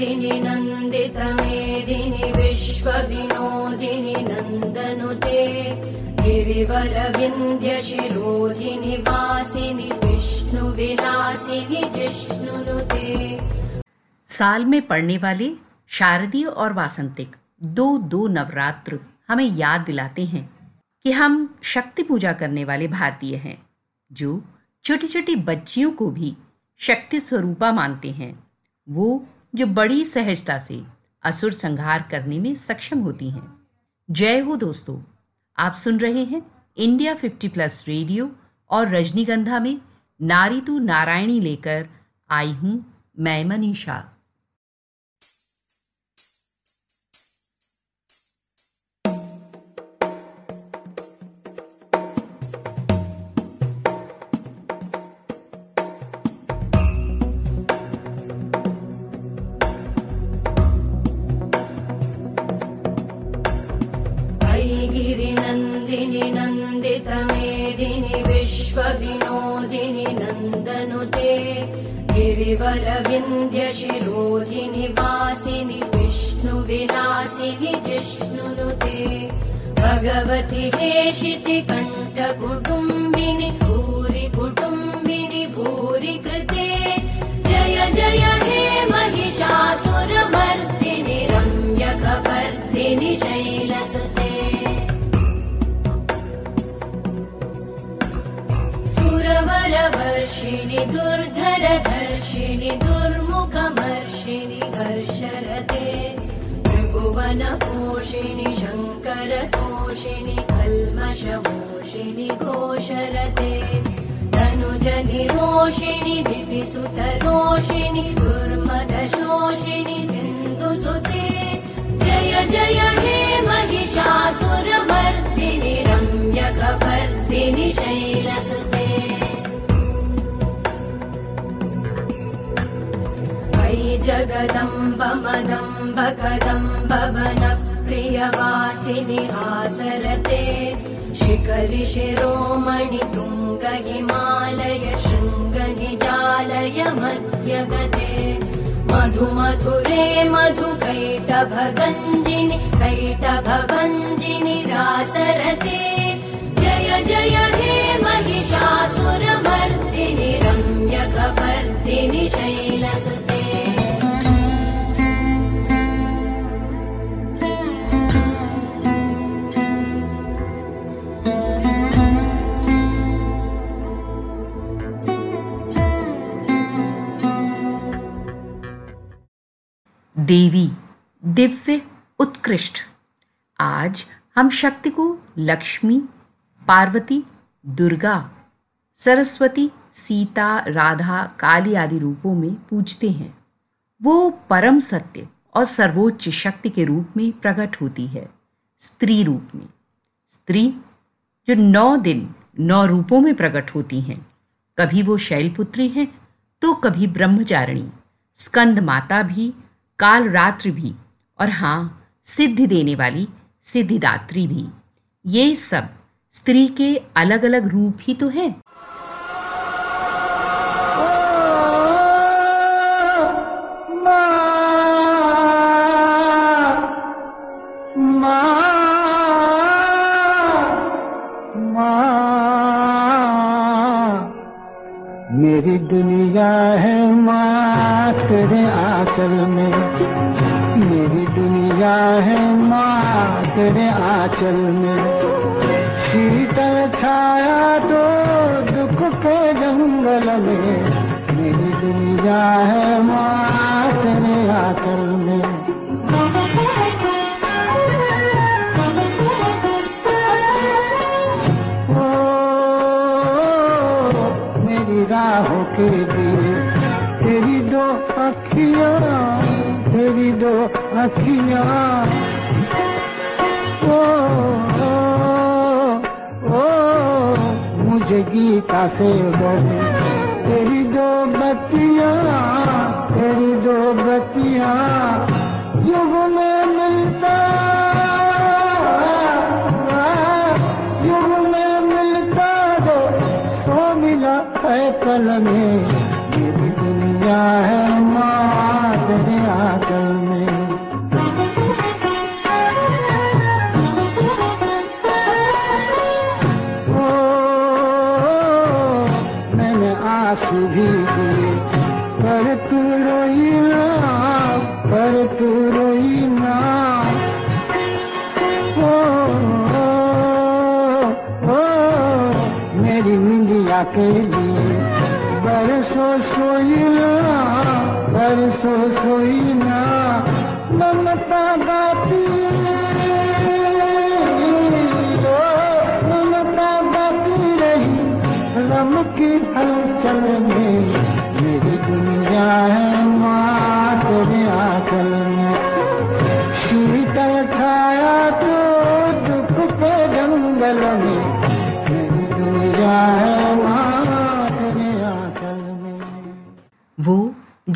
नन्दिनि नन्दितमेदिनि विश्वविनोदिनि नन्दनुते गिरिवरविन्द्यशिरोधिनि वासिनि विष्णुविलासिनि जिष्णुनुते। साल में पड़ने वाले शारदीय और वासंतिक दो दो नवरात्र हमें याद दिलाते हैं कि हम शक्ति पूजा करने वाले भारतीय हैं, जो छोटी छोटी बच्चियों को भी शक्ति स्वरूपा मानते हैं। वो जो बड़ी सहजता से असुर संहार करने में सक्षम होती हैं। जय हो दोस्तों, आप सुन रहे हैं इंडिया 50 प्लस रेडियो और रजनीगंधा में नारी तू नारायणी लेकर आई हूँ मैं मनीषा। कण्ठकुटुम्बिनि भूरि कुटुम्बिनि भूरि कृते जय जय हे महिषासुरमर्दिनि रम्यकपर्दिनि शैलसुते। सुरवरवर्षिणि दुर्धरधर्षिणि दुर्मुखमर्षिणि हर्षरते त्रिभुवनपोषिणि शङ्करतोषिणि कल्मषमोषिणि घोषरते तनुजनिरोषिणि दितिसुतरोषिणि दुर्मदशोषिणि सिन्धुसुते। जय जय हे महिषासुरमर्दिनि रम्यकपर्दिनि शैलसुते। अयि जगदम्ब मदम्ब करिशिरोमणि तुङ्गहिमालय शृङ्गनिजालय मध्यगते। मधु मधु हे कैटभगञ्जिनि कैटभञ्जिनि दासरते जय जय हे महिषासुरमर्दिनि रम्यकवर्धिनि शैलस देवी, दिव्य, उत्कृष्ट। आज हम शक्ति को लक्ष्मी, पार्वती, दुर्गा, सरस्वती, सीता, राधा, काली आदि रूपों में पूजते हैं। वो परम सत्य और सर्वोच्च शक्ति के रूप में प्रकट होती है, स्त्री रूप में। स्त्री जो नौ दिन, नौ रूपों में प्रकट होती हैं। कभी वो शैलपुत्री हैं तो कभी ब्रह्मचारिणी। स्कंद माता भी काल रात्रि भी, और हाँ सिद्धि देने वाली सिद्धिदात्री भी। ये सब स्त्री के अलग अलग रूप ही तो हैं। मुझे गीता से बोले। तेरी दो बतिया तेरी दो बतिया युग में मिलता। युग में मिलता दो, सो मिला है पल में। मेरी दुनिया है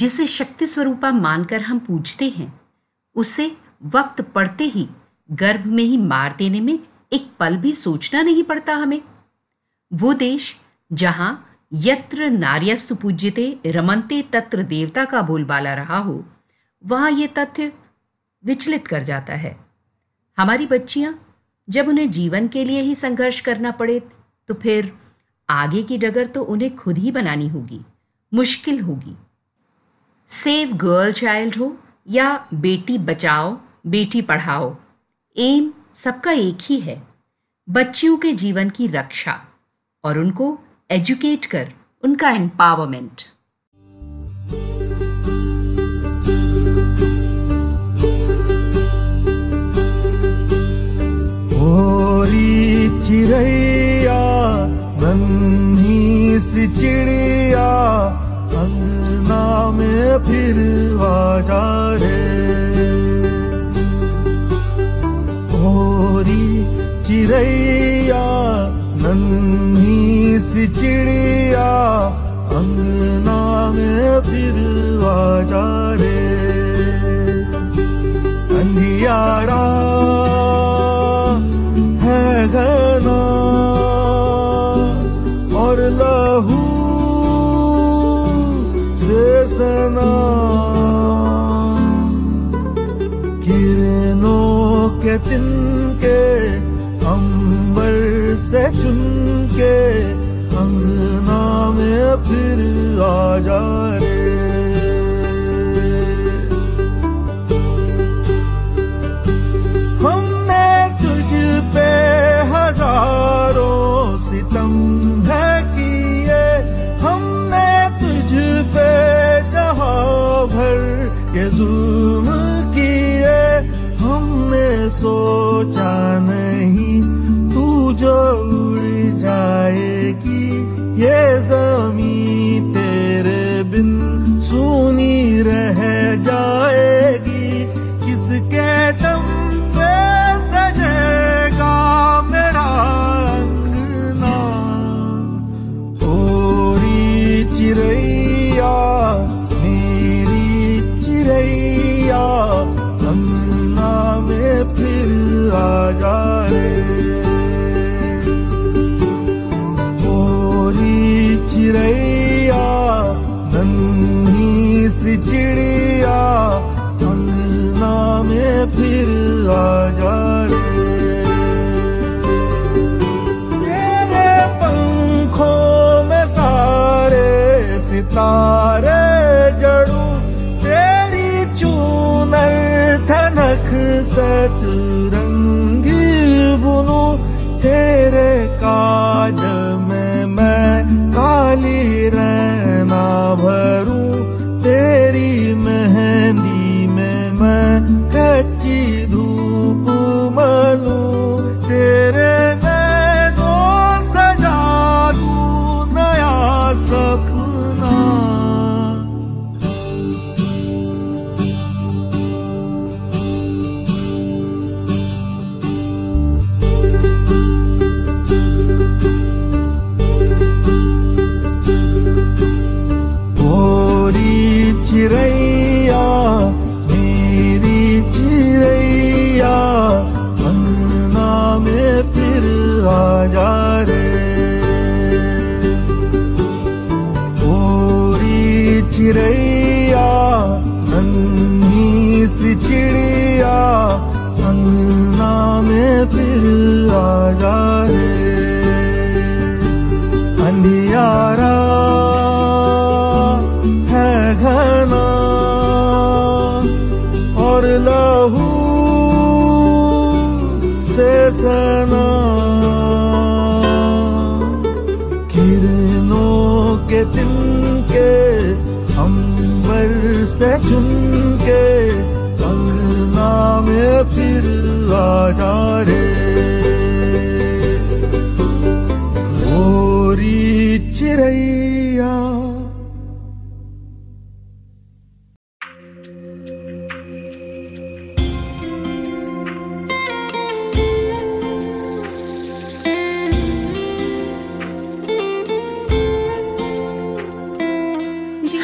जिसे शक्ति स्वरूपा मानकर हम पूजते हैं, उसे वक्त पड़ते ही, गर्भ में ही मार देने में एक पल भी सोचना नहीं पड़ता हमें। वो देश, जहाँ यत्र नार्यस्तु पूज्यते, रमनते तत्र देवता का बोलबाला रहा हो, वहाँ ये तथ्य विचलित कर जाता है। हमारी बच्चियाँ, जब उन्हें जीवन के लिए ही संघर्ष करना पड़े तो फिर आगे की डगर तो उन्हें खुद ही बनानी होगी, मुश्किल होगी। सेव गर्ल चाइल्ड हो या बेटी बचाओ, बेटी पढ़ाओ, एम सबका एक ही है। बच्चियों के जीवन की रक्षा और उनको एजुकेट कर उनका एम्पावरमेंट। चिड़ैया नन्ही सी चिड़िया में फिर जा रे। होरी चिड़ैया नन्ही सी चिड़िया, अंगना में फिर आ जा रे। अंधियारा है घना और लहू से सना किरणों के तिनके अंबर से चुनके अंगना में फिर आ जा corazón. mengkecil से चुन के अंगना में फिर आ जा रे। गोरी चिड़ैया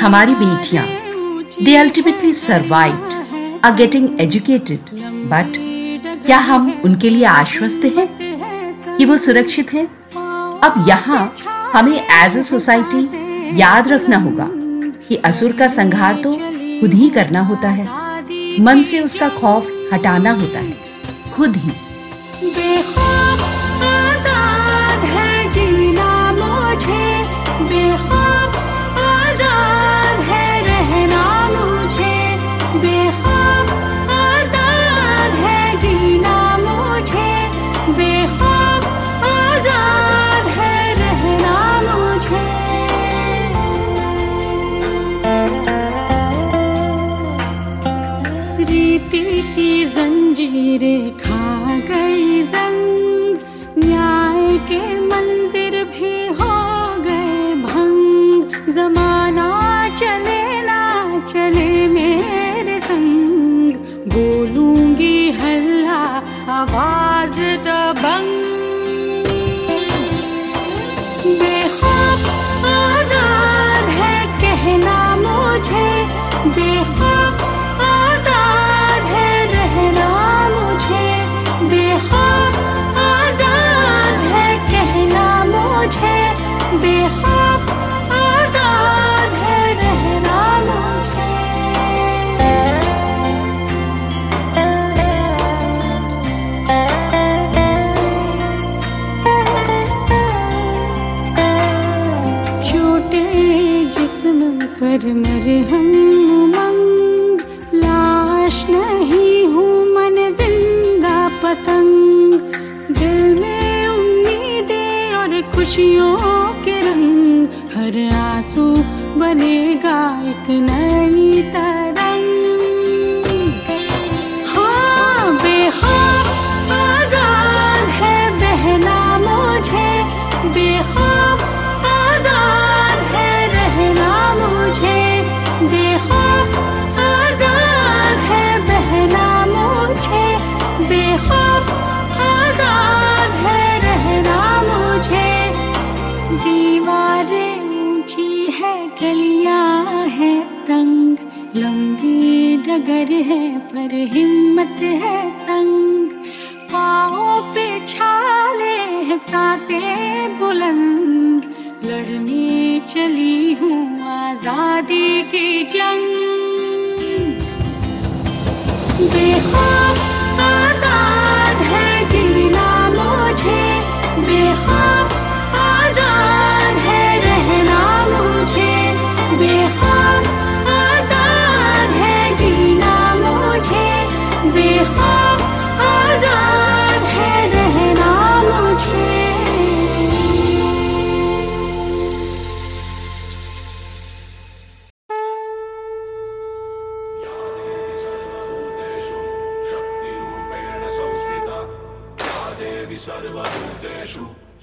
हमारी बेटियाँ। They ultimately survived are getting educated but क्या हम उनके लिए आश्वस्त हैं कि वो सुरक्षित हैं? अब यहाँ हमें एज ए सोसाइटी याद रखना होगा कि असुर का संहार तो खुद ही करना होता है। मन से उसका खौफ हटाना होता है। खुद ही।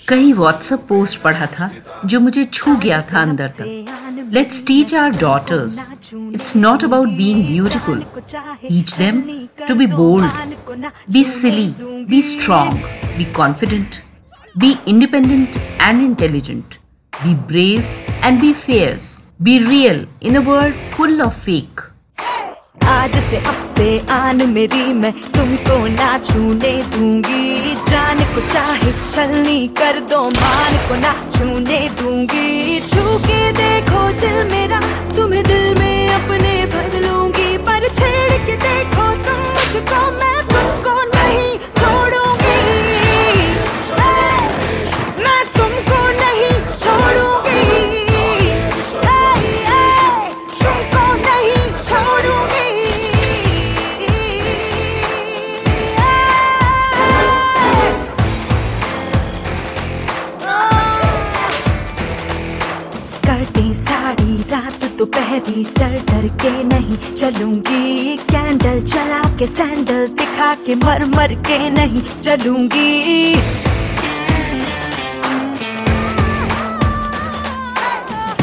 कई व्हाट्सएप पोस्ट पढ़ा था, जो मुझे छू गया था अंदर तक। Let's teach our daughters it's not about being beautiful teach them to be bold be silly be strong be confident be independent and intelligent be brave and be fierce be real in a world full of fake आज से अब से आन मेरी मैं, तुमको ना छूने दूँगी जान। को चाहे छलनी कर दो, मान को ना छूने दूँगी। छू के देखो दिल मेरा, तुम्हें दिल में अपने भर लूँगी। पर छेड़ के देखो तुम, मुझको मैं चलूँगी डर डर के नहीं, चलूँगी कैंडल चला के सैंडल दिखा के, मर मर के नहीं, चलूँगी।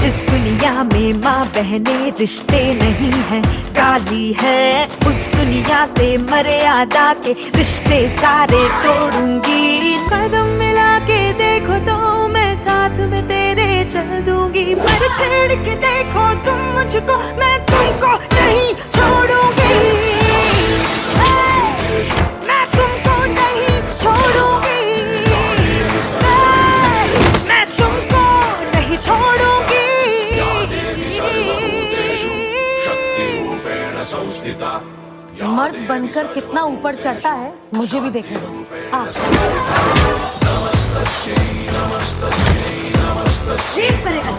जिस दुनिया में माँ बहने, रिश्ते नहीं है, काली है, उस दुनिया से मर्यादा के, रिश्ते सारे तोड़ूँगी। कदम मिला के देखो तो मैं साथ में तेरे चल दूँगी। पर छेड़ के देखो तुम मुझको, मैं तुमको नहीं छोड़ूँगी। मर्द बनकर कितना ऊपर चढ़ता है, मुझे भी देखने दो आ। जीप करेगा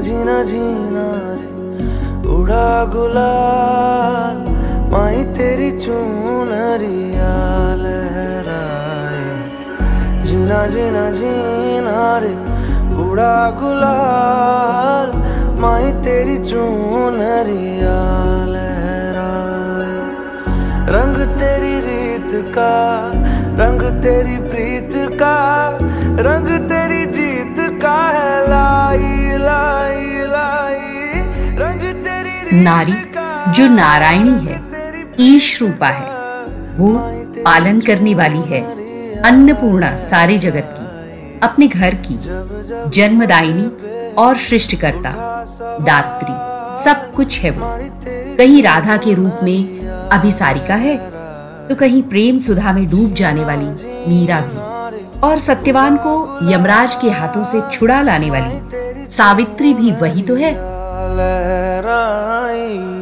जीना जीना। उड़ा गुलाल, माई तेरी चूनरिया लहराए जीना जीना जीना रे उड़ा गुलाल, माई तेरी चूनरिया लहराए रंग तेरी रीत का, रंग तेरी प्रीत का, रंग तेरी जीत का है लाई। नारी, जो नारायणी है, ईश रूपा है, वो पालन करने वाली है अन्नपूर्णा सारे जगत की, अपने घर की, जन्मदायिनी और सृष्टिकर्ता, दात्री, सब कुछ है वो। कहीं राधा के रूप में अभिसारिका है तो कहीं प्रेम सुधा में डूब जाने वाली मीरा भी, और सत्यवान को यमराज के हाथों से छुड़ा लाने वाली सावित्री भी वही तो है। लहराई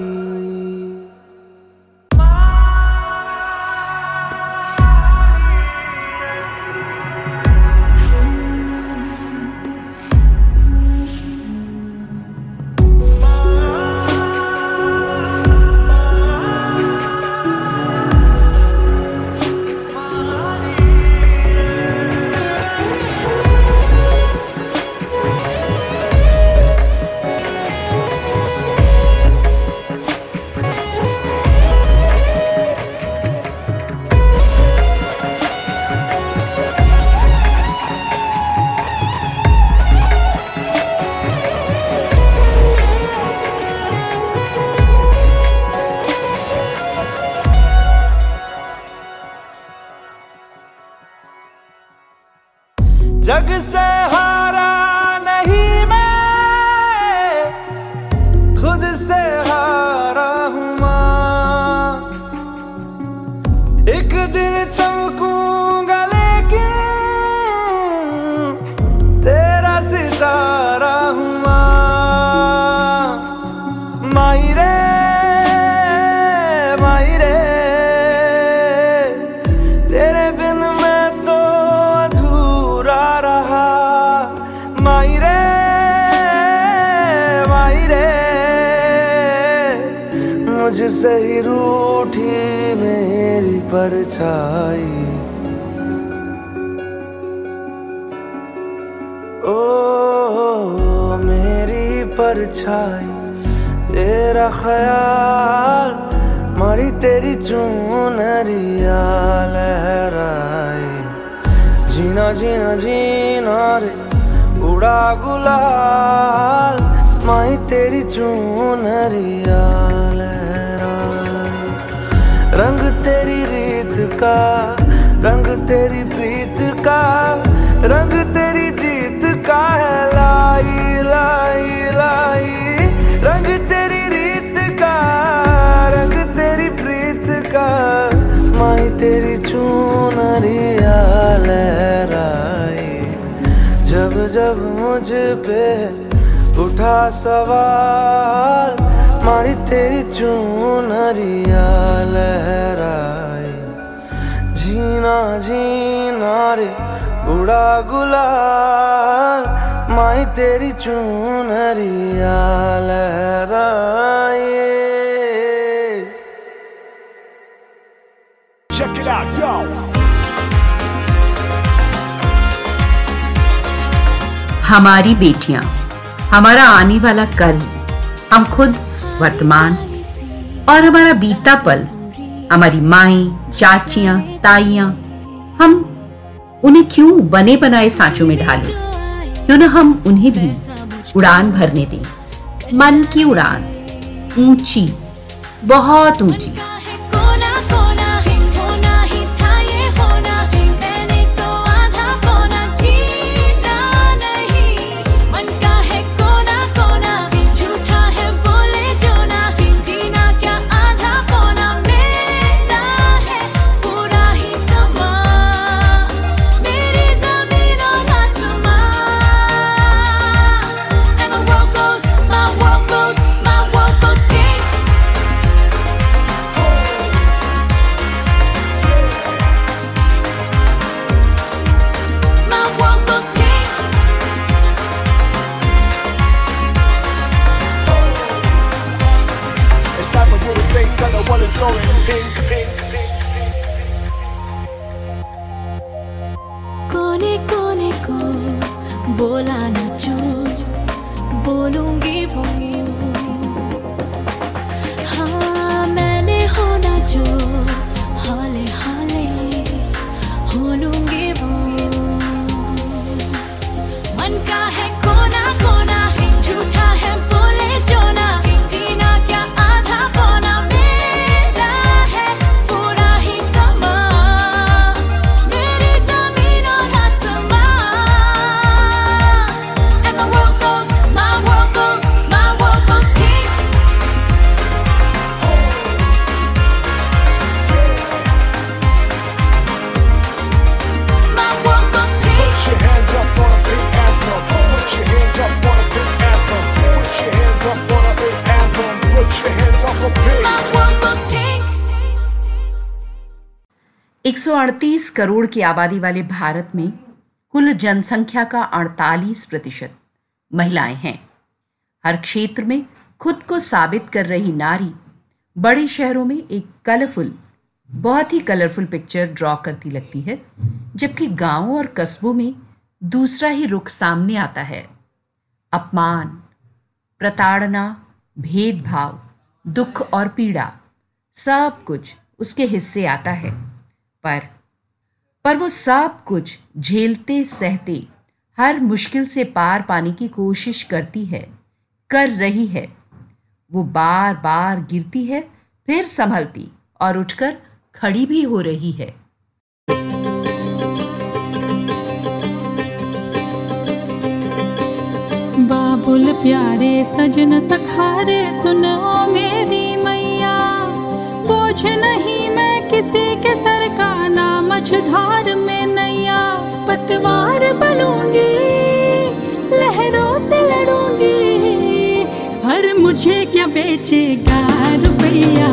परछाई ओ, मेरी परछाई, तेरा ख्याल, मारी तेरी चूनरिया लहराए। जीना जीना जीना रे, उड़ा गुलाल माई तेरी चूनरिया का, रंग तेरी प्रीत का, रंग तेरी जीत का है, लाई लाई लाई। रंग तेरी रीत का, रंग तेरी प्रीत का, माई तेरी चूनरिया लहराई जब जब मुझ पे उठा सवाल, मारी तेरी चूनरिया लहराई जीना जीना रे उड़ा गुलाल माई तेरी चुनरिया लहराए Check it out, yo. हमारी बेटियाँ हमारा आने वाला कल हम खुद वर्तमान और हमारा बीता पल हमारी माए चाचियाँ, ताइयाँ, हम उन्हें क्यों बने बनाए सांचों में ढाले? क्यों ना हम उन्हें भी उड़ान भरने दें? मन की उड़ान, ऊँची, बहुत ऊँची। करोड़ की आबादी वाले भारत में कुल जनसंख्या का 48 प्रतिशत महिलाएँ हैं। हर क्षेत्र में खुद को साबित कर रही नारी बड़े शहरों में एक कलरफुल, बहुत ही कलरफुल पिक्चर ड्रॉ करती लगती है, जबकि गाँवों और कस्बों में दूसरा ही रुख सामने आता है। अपमान, प्रताड़ना, भेदभाव, दुख और पीड़ा, सब कुछ उसके हिस्से आता है। पर पर वो सब कुछ झेलते सहते, हर मुश्किल से पार पाने की कोशिश करती है, कर रही है। वो बार बार गिरती है, फिर संभलती और उठकर खड़ी भी हो रही है। बाबुल प्यारे, सजन सखारे, सुनो मेरी मैया बोझ नहीं मैं किसी ना धार में नैया पतवार बनूँगी लहरों से लड़ूँगी। हर मुझे क्या बेचेगा रुपया?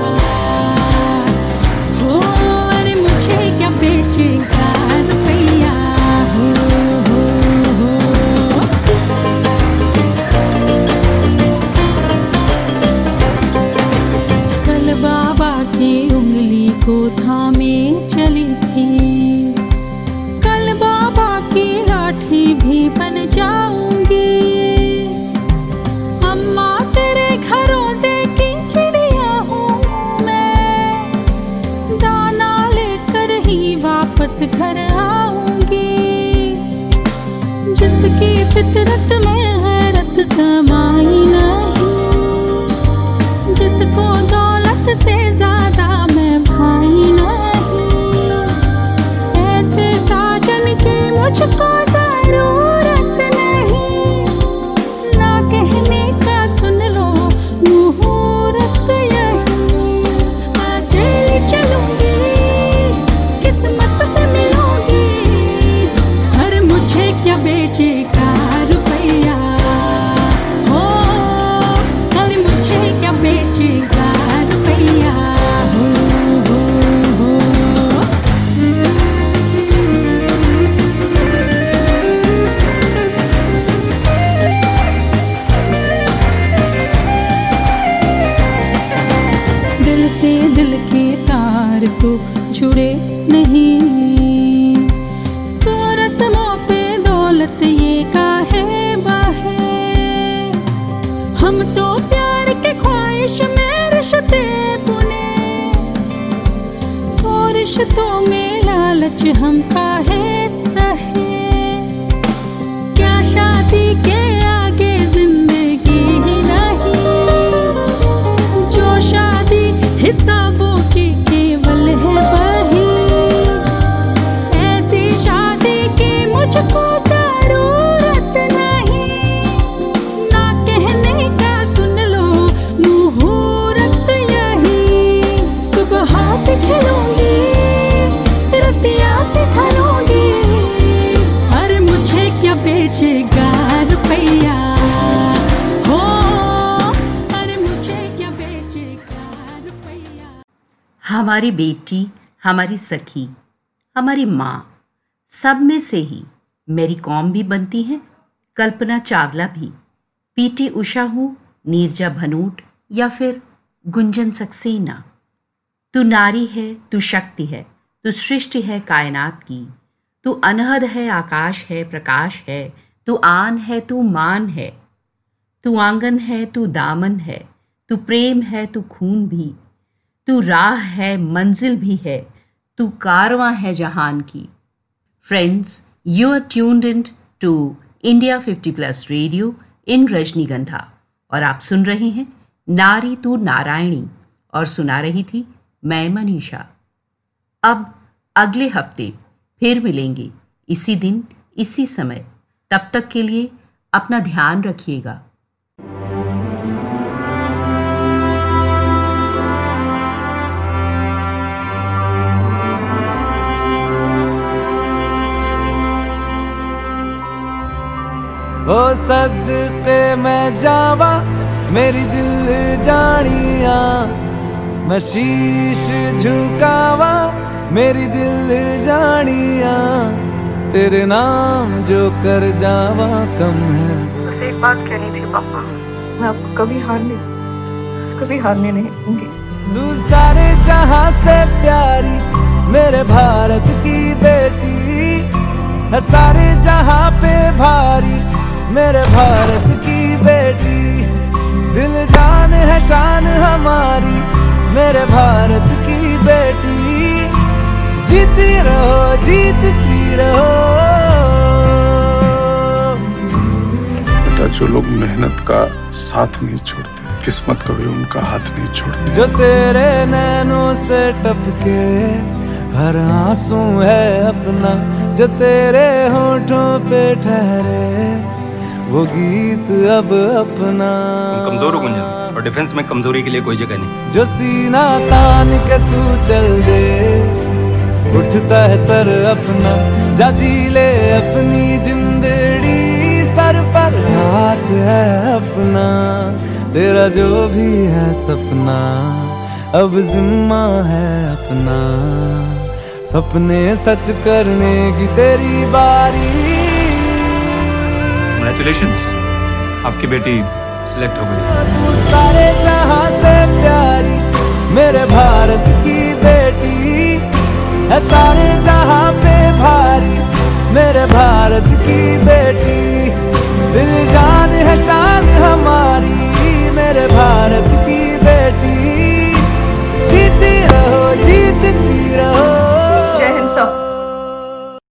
हमारी बेटी, हमारी सखी, हमारी माँ, सब में से ही मेरी कॉम भी बनती हैं, कल्पना चावला भी। पीटी उषा हो, नीरजा भनूट या फिर गुंजन सक्सेना। तू नारी है, तू शक्ति है, तू सृष्टि है कायनात की। तू अनहद है, आकाश है, प्रकाश है, तू आन है, तू मान है। तू आँगन है, तू दामन है, तू प्रेम है, तू खून भी। तू राह है, मंजिल भी है, तू कारवां है जहान की। Friends you are tuned in to India 50 plus radio in Rajnigandha और आप सुन रहे हैं नारी तू नारायणी और सुना रही थी मैं मनीषा। अब अगले हफ़्ते फिर मिलेंगे इसी दिन, इसी समय। तब तक के लिए अपना ध्यान रखिएगा। ओ सदते मैं जावा मेरी दिल जानिया। मैं शीश झुकावा मेरी दिल जानिया। तेरे नाम जो कर जावा कम है। बस एक बात कहनी थी पापा। मैं आपको कभी हारने कभी हारने नहीं दूँगी। तू सारे जहाँ से प्यारी मेरे भारत की बेटी। है सारे जहाँ पे भारी मेरे भारत की बेटी। दिल जान है शान हमारी मेरे भारत की बेटी। जीती रहो जीतती रहो। बेटा जो लोग मेहनत का साथ नहीं छोड़ते किस्मत कभी उनका हाथ नहीं छोड़ते। जो तेरे नैनों से टपके हर आँसू है अपना। जो तेरे होठों पे ठहरे वो गीत अब अपना। कमज़ोर हो गुंजन और डिफेंस में कमज़ोरी के लिए कोई जगह नहीं। जो सीना तान के तू चल दे उठता है सर अपना जा जी ले अपनी जिंदड़ी सर पर हाथ है अपना। तेरा जो भी है सपना अब जिम्मा है अपना। सपने सच करने की तेरी बारी congratulations, आपकी बेटी सिलेक्ट हो गई। तू सारे जहाँ से प्यारी मेरे भारत की बेटी। है सारे जहाँ पे भारी मेरे भारत की बेटी। दिल जान है शान हमारी मेरे भारत की बेटी। जीती रहो जीतती रहो।